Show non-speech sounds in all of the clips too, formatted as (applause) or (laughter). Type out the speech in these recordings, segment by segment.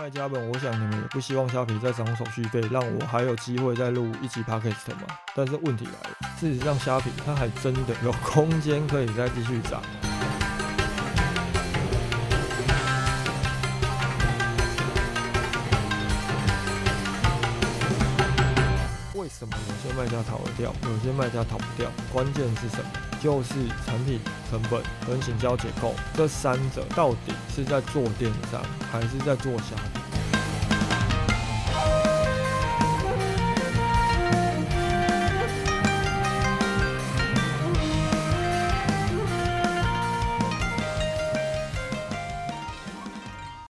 卖家们，我想你们也不希望虾皮再涨手续费，让我还有机会再录一集 podcast 嘛？但是问题来了，事实上虾皮它还真的有空间可以再继续涨。为什么有些卖家逃得掉，有些卖家逃不掉？关键是什么？就是产品成本跟行销结构这三者到底是在做电商还是在做虾皮？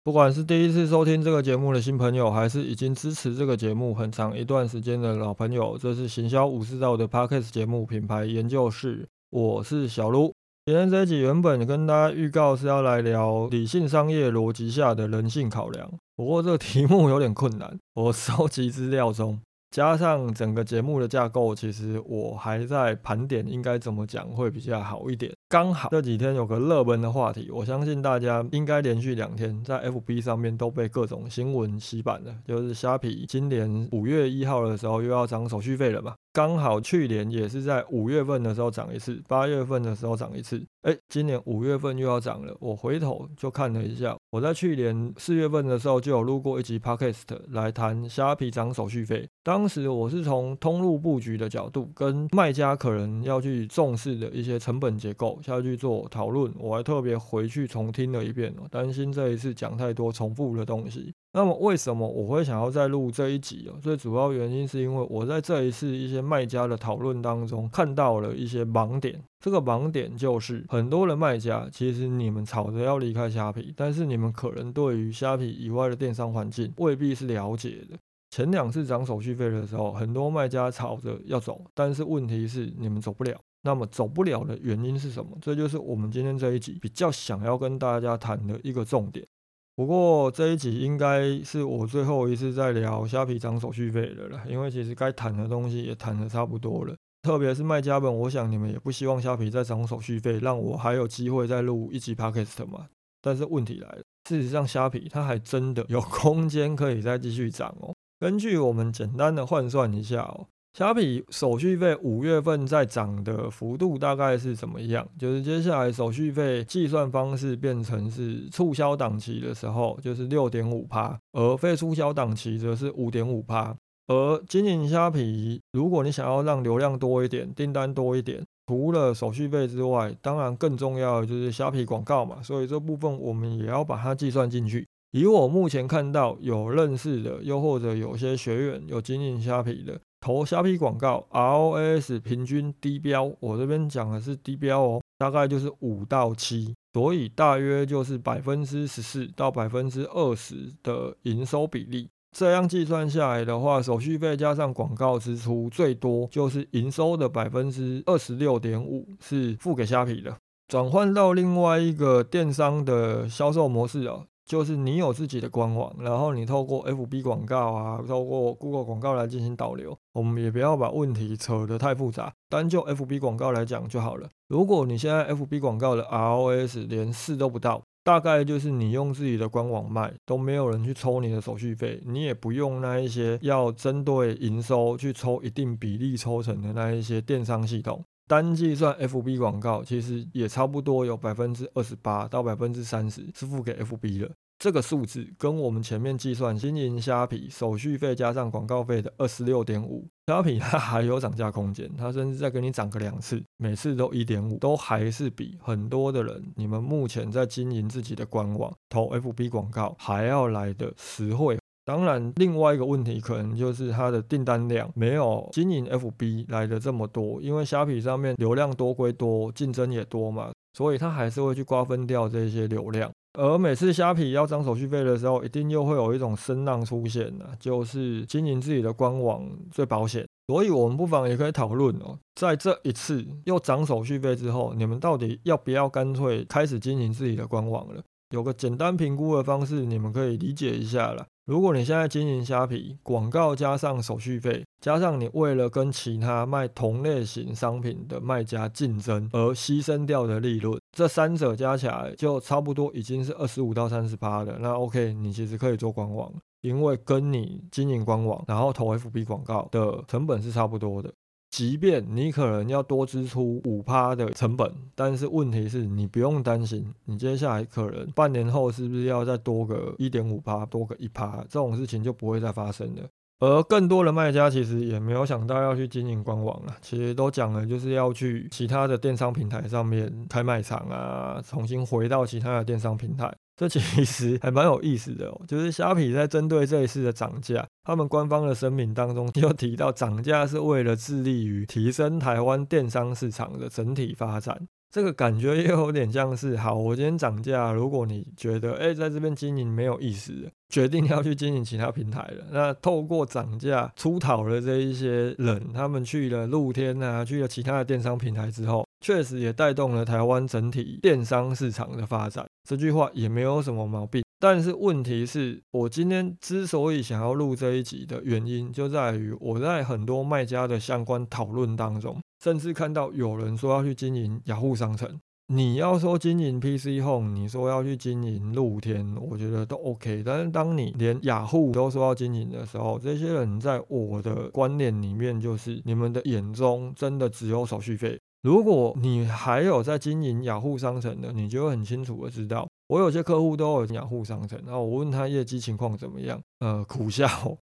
不管是第一次收听这个节目的新朋友，还是已经支持这个节目很长一段时间的老朋友，这是行销武士道的 Podcast 节目品牌研究室，我是小卢。今天这一集原本跟大家预告是要来聊理性商业逻辑下的人性考量，不过这个题目有点困难，我 (laughs) 收集资料中。加上整个节目的架构，其实我还在盘点应该怎么讲会比较好一点。刚好这几天有个热门的话题，我相信大家应该连续两天在 FB 上面都被各种新闻洗版了，就是虾皮今年五月一号的时候又要涨手续费了嘛。刚好去年也是在五月份的时候涨一次，八月份的时候涨一次，哎，今年五月份又要涨了。我回头就看了一下，我在去年四月份的时候就有录过一集 podcast 来谈虾皮涨手续费。当时我是从通路布局的角度，跟卖家可能要去重视的一些成本结构下去做讨论。我还特别回去重听了一遍，担心这一次讲太多重复的东西。那么为什么我会想要再录这一集哦？最主要原因是因为我在这一次一些卖家的讨论当中看到了一些盲点。这个盲点就是很多的卖家其实你们吵着要离开虾皮，但是你们可能对于虾皮以外的电商环境未必是了解的。前两次涨手续费的时候，很多卖家吵着要走，但是问题是你们走不了。那么走不了的原因是什么？这就是我们今天这一集比较想要跟大家谈的一个重点。不过这一集应该是我最后一次在聊虾皮涨手续费的了，因为其实该谈的东西也谈的差不多了。特别是卖家们，我想你们也不希望虾皮再涨手续费，让我还有机会再录一集 podcast 嘛。但是问题来了，事实上虾皮它还真的有空间可以再继续涨哦。根据我们简单的换算一下哦。虾皮手续费五月份在涨的幅度大概是怎么样？就是接下来手续费计算方式变成是促销档期的时候，就是六点五趴，而非促销档期则是五点五趴。而经营虾皮，如果你想要让流量多一点，订单多一点，除了手续费之外，当然更重要的就是虾皮广告嘛。所以这部分我们也要把它计算进去。以我目前看到有认识的，又或者有些学员有经营虾皮的。投虾皮广告，ROS 平均低标，我这边讲的是低标哦，大概就是五到七，所以大约就是百分之十四到百分之二十的营收比例。这样计算下来的话，手续费加上广告支出，最多就是营收的百分之二十六点五是付给虾皮的。转换到另外一个电商的销售模式啊。就是你有自己的官网，然后你透过 FB 广告啊，透过 Google 广告来进行导流。我们也不要把问题扯得太复杂，单就 FB 广告来讲就好了。如果你现在 FB 广告的 ROS 连四都不到，大概就是你用自己的官网卖，都没有人去抽你的手续费，你也不用那一些要针对营收去抽一定比例抽成的那一些电商系统。单计算 FB 广告，其实也差不多有百分之二十八到百分之三十是付给 FB 的。这个数字跟我们前面计算经营虾皮手续费加上广告费的二十六点五，虾皮它还有涨价空间，它甚至再给你涨个两次，每次都一点五，都还是比很多的人你们目前在经营自己的官网投 FB 广告还要来的实惠。当然，另外一个问题可能就是它的订单量没有经营 FB 来的这么多，因为虾皮上面流量多归多，竞争也多嘛，所以它还是会去瓜分掉这些流量。而每次虾皮要涨手续费的时候，一定又会有一种声浪出现呢，就是经营自己的官网最保险。所以我们不妨也可以讨论哦，在这一次又涨手续费之后，你们到底要不要干脆开始经营自己的官网了？有个简单评估的方式，你们可以理解一下了。如果你现在经营虾皮，广告加上手续费，加上你为了跟其他卖同类型商品的卖家竞争而牺牲掉的利润，这三者加起来就差不多已经是二十五到三十八了。那 OK，你其实可以做官网，因为跟你经营官网然后投 FB 广告的成本是差不多的。即便你可能要多支出五趴的成本，但是问题是你不用担心，你接下来可能半年后是不是要再多个一点五趴，多个一趴，这种事情就不会再发生了。而更多的卖家其实也没有想到要去经营官网了，其实都讲了就是要去其他的电商平台上面开卖场啊，重新回到其他的电商平台。这其实还蛮有意思的哦，就是虾皮在针对这一次的涨价，他们官方的声明当中又提到，涨价是为了致力于提升台湾电商市场的整体发展。这个感觉又有点像是，好，我今天涨价，如果你觉得，哎，在这边经营没有意思，决定要去经营其他平台了，那透过涨价出逃的这一些人，他们去了露天啊，去了其他的电商平台之后，确实也带动了台湾整体电商市场的发展。这句话也没有什么毛病。但是问题是我今天之所以想要录这一集的原因，就在于我在很多卖家的相关讨论当中，甚至看到有人说要去经营雅虎商城。你要说经营 PC Home，你说要去经营露天，我觉得都 OK。但是当你连雅虎都说要经营的时候，这些人在我的观念里面，就是你们的眼中真的只有手续费。如果你还有在经营雅虎商城的，你就会很清楚的知道。我有些客户都有雅虎商城，然后我问他业绩情况怎么样，呃，苦笑，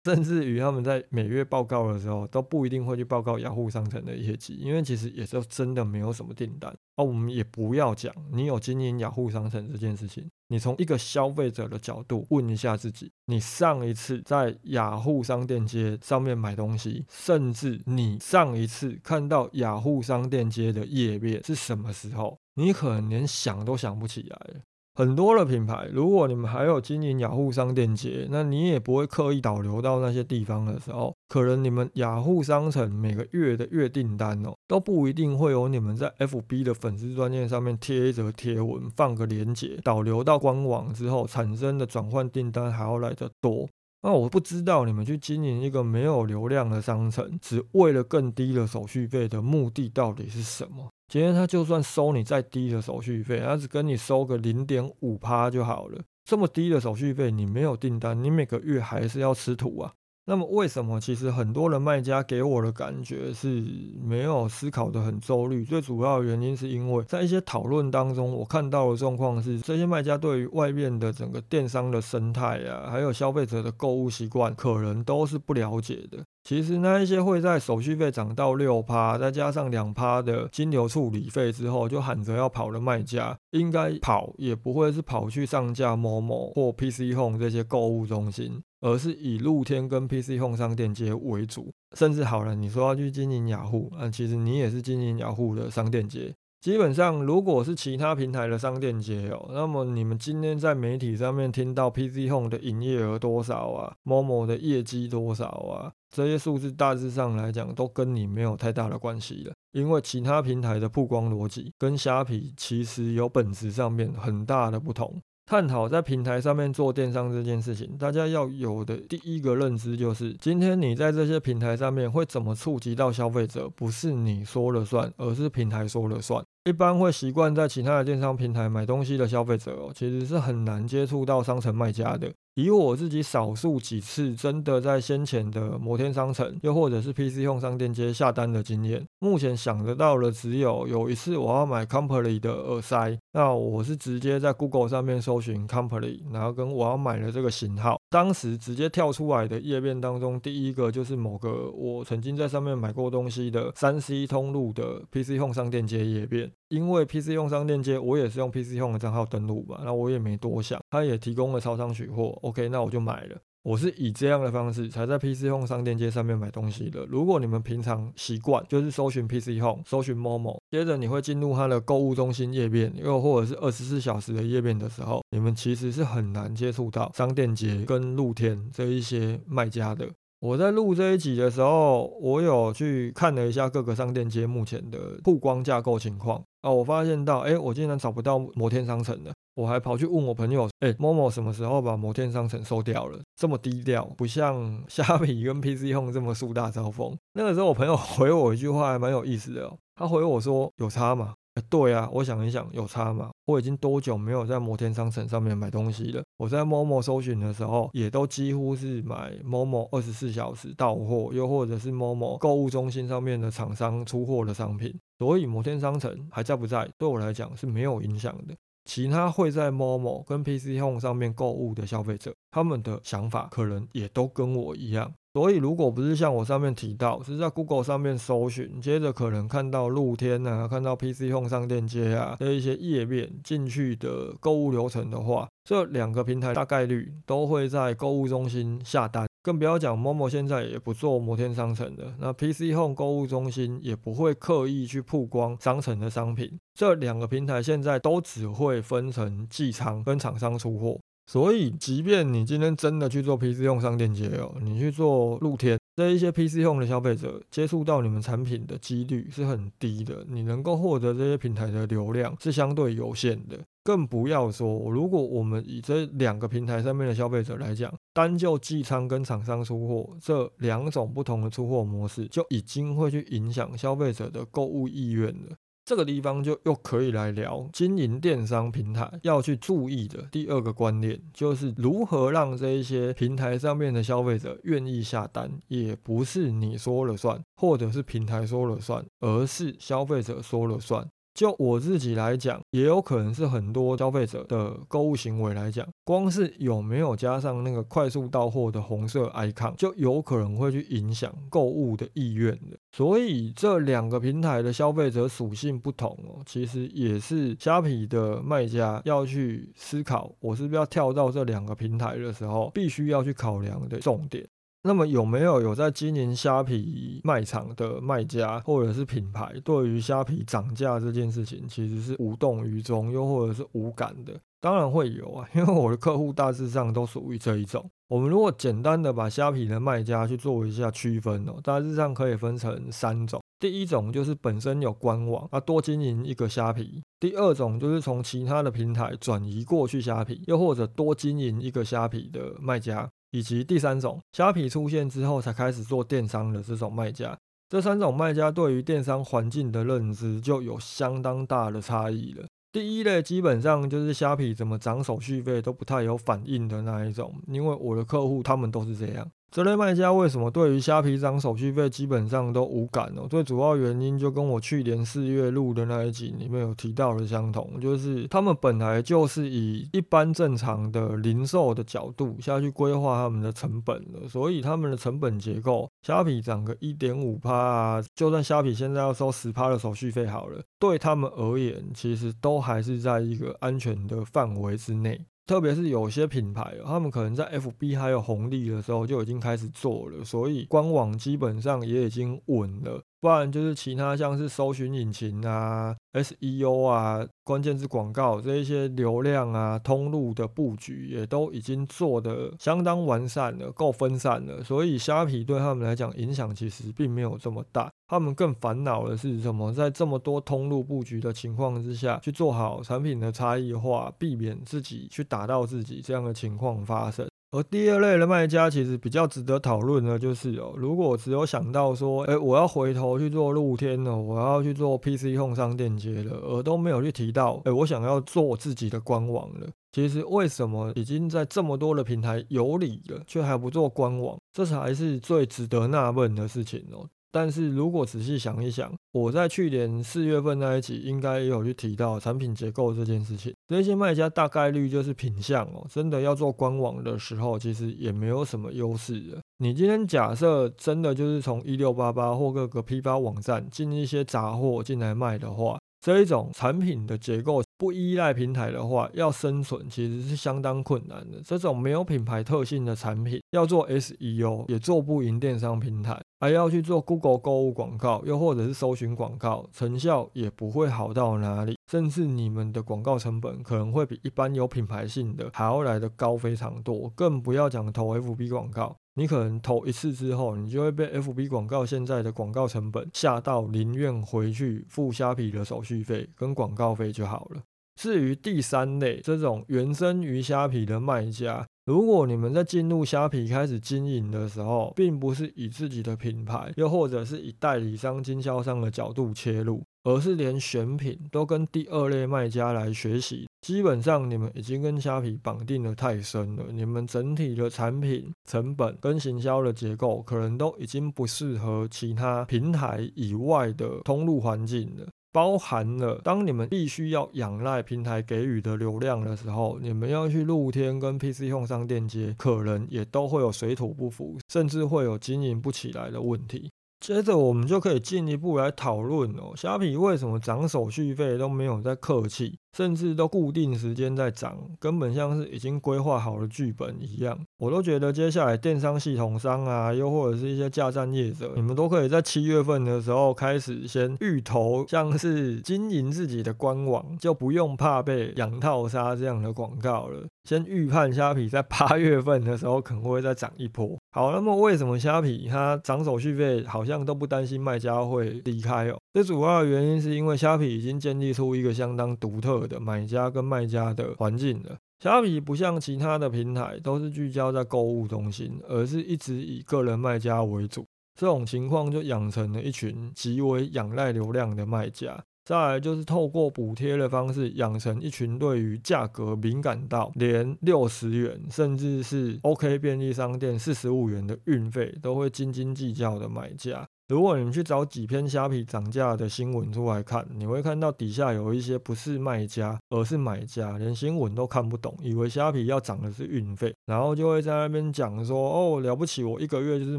甚至于他们在每月报告的时候都不一定会去报告雅虎商城的业绩，因为其实也就真的没有什么订单。啊，我们也不要讲你有经营雅虎商城这件事情，你从一个消费者的角度问一下自己，你上一次在雅虎商店街上面买东西，甚至你上一次看到雅虎商店街的页面是什么时候？你可能连想都想不起来。很多的品牌，如果你们还有经营雅虎商店街，那你也不会刻意导流到那些地方的时候，可能你们雅虎商城每个月的月订单哦，都不一定会有你们在 FB 的粉丝专页上面贴一则贴文，放个链接，导流到官网之后产生的转换订单还要来得多。那我不知道你们去经营一个没有流量的商城，只为了更低的手续费的目的到底是什么？今天他就算收你再低的手续费，他只跟你收个零点五趴就好了。这么低的手续费，你没有订单，你每个月还是要吃土啊。那么为什么其实很多的卖家给我的感觉是没有思考的很周虑？最主要的原因是因为在一些讨论当中，我看到的状况是，这些卖家对于外面的整个电商的生态啊，还有消费者的购物习惯，可能都是不了解的。其实那一些会在手续费涨到六趴，再加上两趴的金流处理费之后，就喊着要跑的卖家，应该跑也不会是跑去上架某某或 PC Home 这些购物中心，而是以露天跟 PC Home 商店街为主。甚至好了，你说要去经营雅虎，那其实你也是经营雅虎的商店街。基本上，如果是其他平台的商店街哦，那么你们今天在媒体上面听到 PC Home 的营业额多少啊，某某的业绩多少啊，这些数字大致上来讲都跟你没有太大的关系了，因为其他平台的曝光逻辑跟虾皮其实有本质上面很大的不同。探讨在平台上面做电商这件事情，大家要有的第一个认知就是，今天你在这些平台上面会怎么触及到消费者，不是你说了算，而是平台说了算。一般会习惯在其他的电商平台买东西的消费者哦，其实是很难接触到商城卖家的。以我自己少数几次真的在先前的摩天商城，又或者是 PC 用商店街下单的经验，目前想得到的只有有一次我要买 Company 的耳塞，那我是直接在 Google 上面搜寻 Company，然后跟我要买的这个型号，当时直接跳出来的页面当中，第一个就是某个我曾经在上面买过东西的三 C 通路的 PC Home 商店街页面。因为 PC Home 商链接，我也是用 PC Home 的账号登录吧，那我也没多想，他也提供了超商取货，OK，那我就买了。我是以这样的方式才在 PC Home 商店街上面买东西的。如果你们平常习惯就是搜寻 PC Home，搜寻 Momo，接着你会进入它的购物中心页面，又或者是二十四小时的页面的时候，你们其实是很难接触到商店街跟露天这一些卖家的。我在录这一集的时候，我有去看了一下各个商店街目前的曝光架构情况啊，我发现到，哎，我竟然找不到摩天商城了。我还跑去问我朋友，哎，某某什么时候把摩天商城收掉了？这么低调，不像 (laughs) 虾皮跟 PC Home 这么树大招风。那个时候我朋友回我一句话，还蛮有意思的哦。他回我说：“有差吗？”对啊，我想一想，有差吗？我已经多久没有在摩天商城上面买东西了？我在某某搜寻的时候，也都几乎是买某某二十四小时到货，又或者是某某购物中心上面的厂商出货的商品。所以摩天商城还在不在，对我来讲是没有影响的。其他会在 Momo 跟 PC Home 上面购物的消费者，他们的想法可能也都跟我一样。所以，如果不是像我上面提到是在 Google 上面搜寻，接着可能看到露天啊，看到 PC Home 商店街啊的一些页面进去的购物流程的话，这两个平台大概率都会在购物中心下单。更不要讲，Momo 现在也不做摩天商城的，那 PC Home 购物中心也不会刻意去曝光商城的商品。这两个平台现在都只会分成寄仓跟厂商出货。所以，即便你今天真的去做 PC 用商店街哦，你去做露天，这一些 PC 用的消费者接触到你们产品的几率是很低的，你能够获得这些平台的流量是相对有限的。更不要说，如果我们以这两个平台上面的消费者来讲，单就寄仓跟厂商出货这两种不同的出货模式，就已经会去影响消费者的购物意愿了。这个地方就又可以来聊经营电商平台要去注意的第二个观念，就是如何让这一些平台上面的消费者愿意下单，也不是你说了算，或者是平台说了算，而是消费者说了算。就我自己来讲，也有可能是很多消费者的购物行为来讲，光是有没有加上那个快速到货的红色 icon，就有可能会去影响购物的意愿的。所以这两个平台的消费者属性不同哦，其实也是虾皮的卖家要去思考，我是不是要跳到这两个平台的时候，必须要去考量的重点。那么有没有有在经营虾皮卖场的卖家或者是品牌，对于虾皮涨价这件事情其实是无动于衷，又或者是无感的？当然会有啊，因为我的客户大致上都属于这一种。我们如果简单的把虾皮的卖家去做一下区分哦，大致上可以分成三种。第一种就是本身有官网啊，多经营一个虾皮；第二种就是从其他的平台转移过去虾皮，又或者多经营一个虾皮的卖家。以及第三种，虾皮出现之后才开始做电商的这种卖家，这三种卖家对于电商环境的认知就有相当大的差异了。第一类基本上就是虾皮怎么涨手续费都不太有反应的那一种，因为我的客户他们都是这样。这类卖家为什么对于虾皮涨手续费基本上都无感呢？最主要原因就跟我去年四月录的那一集里面有提到的相同，就是他们本来就是以一般正常的零售的角度下去规划他们的成本的，所以他们的成本结构，虾皮涨个一点五趴啊，就算虾皮现在要收十趴的手续费好了，对他们而言，其实都还是在一个安全的范围之内。特别是有些品牌，他们可能在 FB 还有红利的时候就已经开始做了，所以官网基本上也已经稳了。不然就是其他像是搜寻引擎啊、SEO 啊、关键字广告这一些流量啊、通路的布局也都已经做得相当完善了，够分散了。所以虾皮对他们来讲影响其实并没有这么大。他们更烦恼的是什么？在这么多通路布局的情况之下，去做好产品的差异化，避免自己去打到自己这样的情况发生。而第二类的卖家其实比较值得讨论的，就是哦，如果只有想到说，哎，我要回头去做露天了，我要去做 PC 控商店街了，而都没有去提到，哎，我想要做自己的官网了。其实为什么已经在这么多的平台有理了，却还不做官网？这才是最值得纳闷的事情哦。但是如果仔细想一想，我在去年四月份那一集应该也有去提到产品结构这件事情。这些卖家大概率就是品相哦，真的要做官网的时候，其实也没有什么优势的。你今天假设真的就是从一六八八或各个批发网站进一些杂货进来卖的话，这一种产品的结构不依赖平台的话，要生存其实是相当困难的。这种没有品牌特性的产品，要做 SEO 也做不赢电商平台，还要去做 Google 购物广告，又或者是搜寻广告，成效也不会好到哪里。甚至你们的广告成本可能会比一般有品牌性的还要来的高非常多，更不要讲投 FB 广告。你可能投一次之后，你就会被 FB 广告现在的广告成本吓到，宁愿回去付虾皮的手续费跟广告费就好了。至于第三类这种原生于虾皮的卖家，如果你们在进入虾皮开始经营的时候，并不是以自己的品牌，又或者是以代理商、经销商的角度切入，而是连选品都跟第二类卖家来学习，基本上你们已经跟虾皮绑定的太深了，你们整体的产品成本跟行销的结构，可能都已经不适合其他平台以外的通路环境了。包含了当你们必须要仰赖平台给予的流量的时候，你们要去露天跟 PC 用上链接，可能也都会有水土不服，甚至会有经营不起来的问题。接着我们就可以进一步来讨论哦，虾皮为什么涨手续费都没有在客气？甚至都固定时间在涨，根本像是已经规划好了剧本一样。我都觉得接下来电商系统商啊，又或者是一些架站业者，你们都可以在七月份的时候开始先预投，像是经营自己的官网，就不用怕被养套杀这样的广告了。先预判虾皮在八月份的时候可能会再涨一波。好，那么为什么虾皮它涨手续费好像都不担心卖家会离开哦？最主要的原因是因为虾皮已经建立出一个相当独特。的买家跟卖家的环境了。虾皮不像其他的平台都是聚焦在购物中心，而是一直以个人卖家为主。这种情况就养成了一群极为仰赖流量的卖家。再来就是透过补贴的方式，养成一群对于价格敏感到连六十元，甚至是 OK 便利商店四十五元的运费都会斤斤计较的买家。如果你去找几篇虾皮涨价的新闻出来看，你会看到底下有一些不是卖家，而是买家，连新闻都看不懂，以为虾皮要涨的是运费，然后就会在那边讲说，哦，了不起，我一个月就是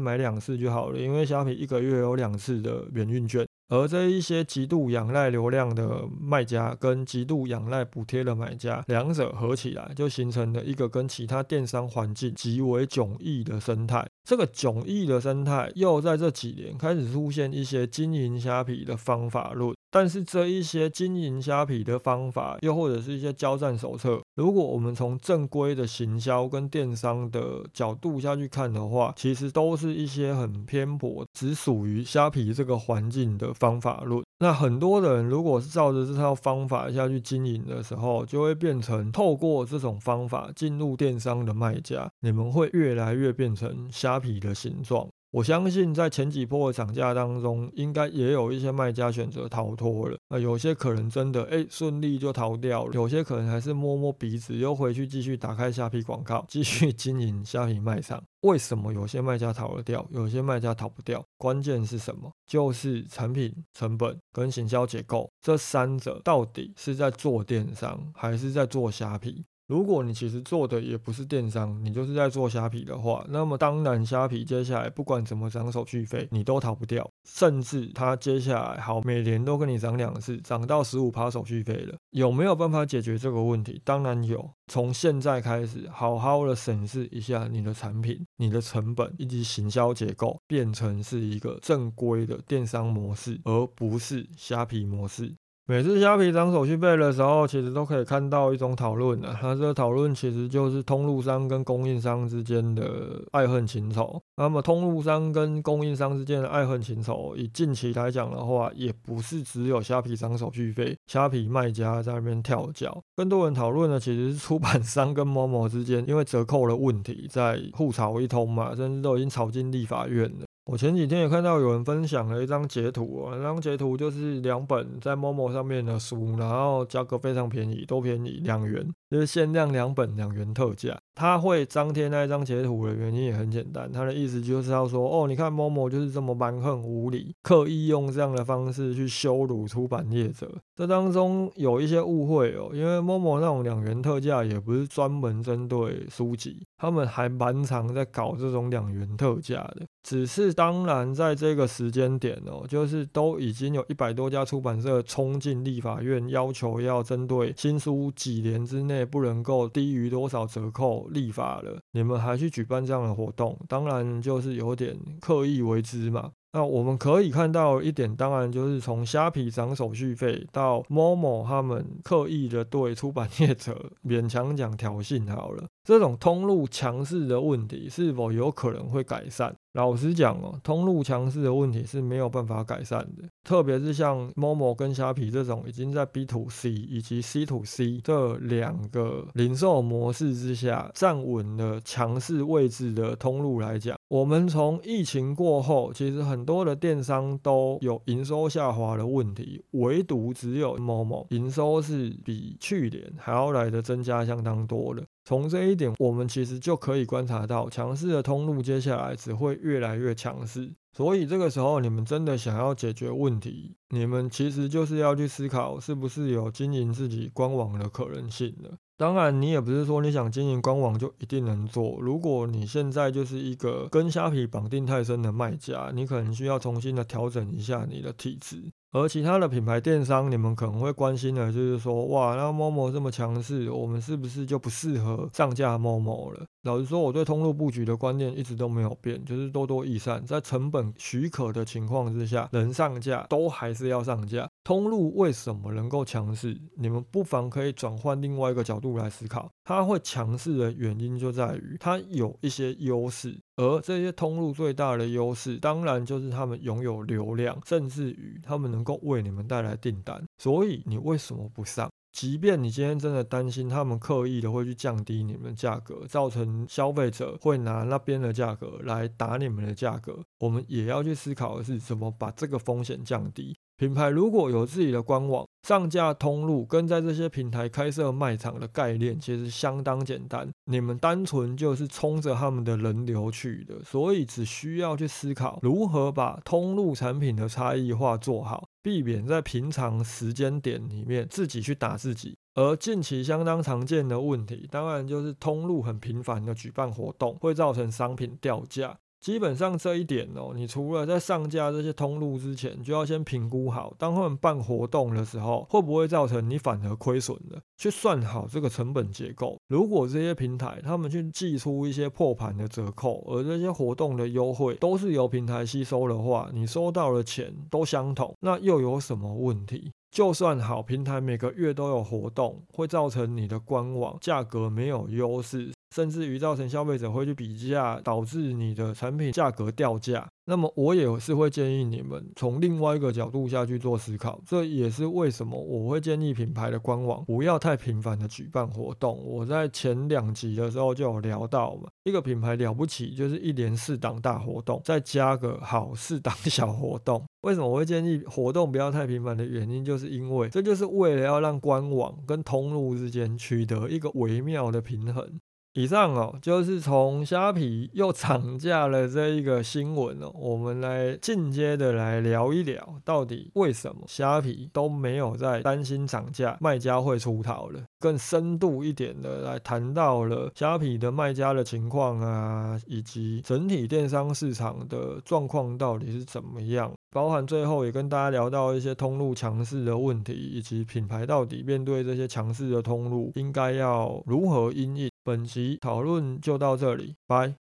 买两次就好了，因为虾皮一个月有两次的免运券。而这一些极度仰赖流量的卖家跟极度仰赖补贴的买家，两者合起来就形成了一个跟其他电商环境极为迥异的生态。这个迥异的生态又在这几年开始出现一些经营虾皮的方法论。但是这一些经营虾皮的方法，又或者是一些交战手册，如果我们从正规的行销跟电商的角度下去看的话，其实都是一些很偏颇，只属于虾皮这个环境的方法论。那很多人如果是照着这套方法下去经营的时候，就会变成透过这种方法进入电商的卖家，你们会越来越变成虾皮的形状。我相信在前几波的涨价当中，应该也有一些卖家选择逃脱了。那有些可能真的哎顺利就逃掉了，有些可能还是摸摸鼻子又回去继续打开虾皮广告，继续经营虾皮卖场。为什么有些卖家逃得掉，有些卖家逃不掉？关键是什么？就是产品成本跟行销结构这三者到底是在做电商还是在做虾皮？如果你其实做的也不是电商，你就是在做虾皮的话，那么当然虾皮接下来不管怎么涨手续费，你都逃不掉。甚至它接下来好每年都跟你涨两次，涨到十五趴手续费了，有没有办法解决这个问题？当然有。从现在开始，好好的审视一下你的产品、你的成本以及行销结构，变成是一个正规的电商模式，而不是虾皮模式。每次虾皮涨手续费的时候，其实都可以看到一种讨论的。它这个讨论其实就是通路商跟供应商之间的爱恨情仇。那么通路商跟供应商之间的爱恨情仇，以近期来讲的话，也不是只有虾皮涨手续费，虾皮卖家在那边跳脚。更多人讨论的其实是出版商跟某某之间因为折扣的问题在互吵一通嘛，甚至都已经吵进立法院了。我前几天也看到有人分享了一张截图哦，那张截图就是两本在某某上面的书，然后价格非常便宜，都便宜两元，就是限量两本两元特价。他会张贴那一张截图的原因也很简单，他的意思就是要说，哦，你看某某就是这么蛮横无理，刻意用这样的方式去羞辱出版业者。这当中有一些误会哦，因为某某那种两元特价也不是专门针对书籍，他们还蛮常在搞这种两元特价的。只是当然，在这个时间点哦，就是都已经有一百多家出版社冲进立法院，要求要针对新书几年之内不能够低于多少折扣立法了。你们还去举办这样的活动，当然就是有点刻意为之嘛。那我们可以看到一点，当然就是从虾皮涨手续费到 MoMo 他们刻意的对出版业者 (laughs) 勉强讲挑衅好了。这种通路强势的问题是否有可能会改善？老实讲哦，通路强势的问题是没有办法改善的，特别是像 Momo 跟虾皮这种已经在 B to C 以及 C to C 这两个零售模式之下站稳了强势位置的通路来讲，我们从疫情过后，其实很多的电商都有营收下滑的问题，唯独只有 Momo 营收是比去年还要来的增加相当多的。从这一点，我们其实就可以观察到，强势的通路接下来只会越来越强势。所以这个时候，你们真的想要解决问题，你们其实就是要去思考，是不是有经营自己官网的可能性了。当然，你也不是说你想经营官网就一定能做。如果你现在就是一个跟虾皮绑定太深的卖家，你可能需要重新的调整一下你的体质。而其他的品牌电商，你们可能会关心的就是说，哇，那 Momo 这么强势，我们是不是就不适合上架 Momo 了？老实说，我对通路布局的观念一直都没有变，就是多多益善，在成本许可的情况之下，能上架都还是要上架。通路为什么能够强势？你们不妨可以转换另外一个角度来思考，它会强势的原因就在于它有一些优势。而这些通路最大的优势，当然就是他们拥有流量，甚至于他们能够为你们带来订单。所以你为什么不上？即便你今天真的担心他们刻意的会去降低你们价格，造成消费者会拿那边的价格来打你们的价格，我们也要去思考的是怎么把这个风险降低。品牌如果有自己的官网、上架通路，跟在这些平台开设卖场的概念，其实相当简单。你们单纯就是冲着他们的人流去的，所以只需要去思考如何把通路产品的差异化做好，避免在平常时间点里面自己去打自己。而近期相当常见的问题，当然就是通路很频繁的举办活动，会造成商品掉价。基本上这一点哦，你除了在上架这些通路之前，就要先评估好，当他们办活动的时候，会不会造成你反而亏损的，去算好这个成本结构。如果这些平台他们去寄出一些破盘的折扣，而这些活动的优惠都是由平台吸收的话，你收到的钱都相同，那又有什么问题？就算好平台每个月都有活动，会造成你的官网价格没有优势。甚至于造成消费者会去比价，导致你的产品价格掉价。那么我也是会建议你们从另外一个角度下去做思考，这也是为什么我会建议品牌的官网不要太频繁的举办活动。我在前两集的时候就有聊到嘛，一个品牌了不起就是一连四档大活动，再加个好四档小活动。为什么我会建议活动不要太频繁的原因，就是因为这就是为了要让官网跟通路之间取得一个微妙的平衡。以上哦，就是从虾皮又涨价了这一个新闻哦，我们来进阶的来聊一聊，到底为什么虾皮都没有在担心涨价，卖家会出逃了？更深度一点的来谈到了虾皮的卖家的情况啊，以及整体电商市场的状况到底是怎么样？包含最后也跟大家聊到一些通路强势的问题，以及品牌到底面对这些强势的通路应该要如何应应。本集讨论就到这里，拜。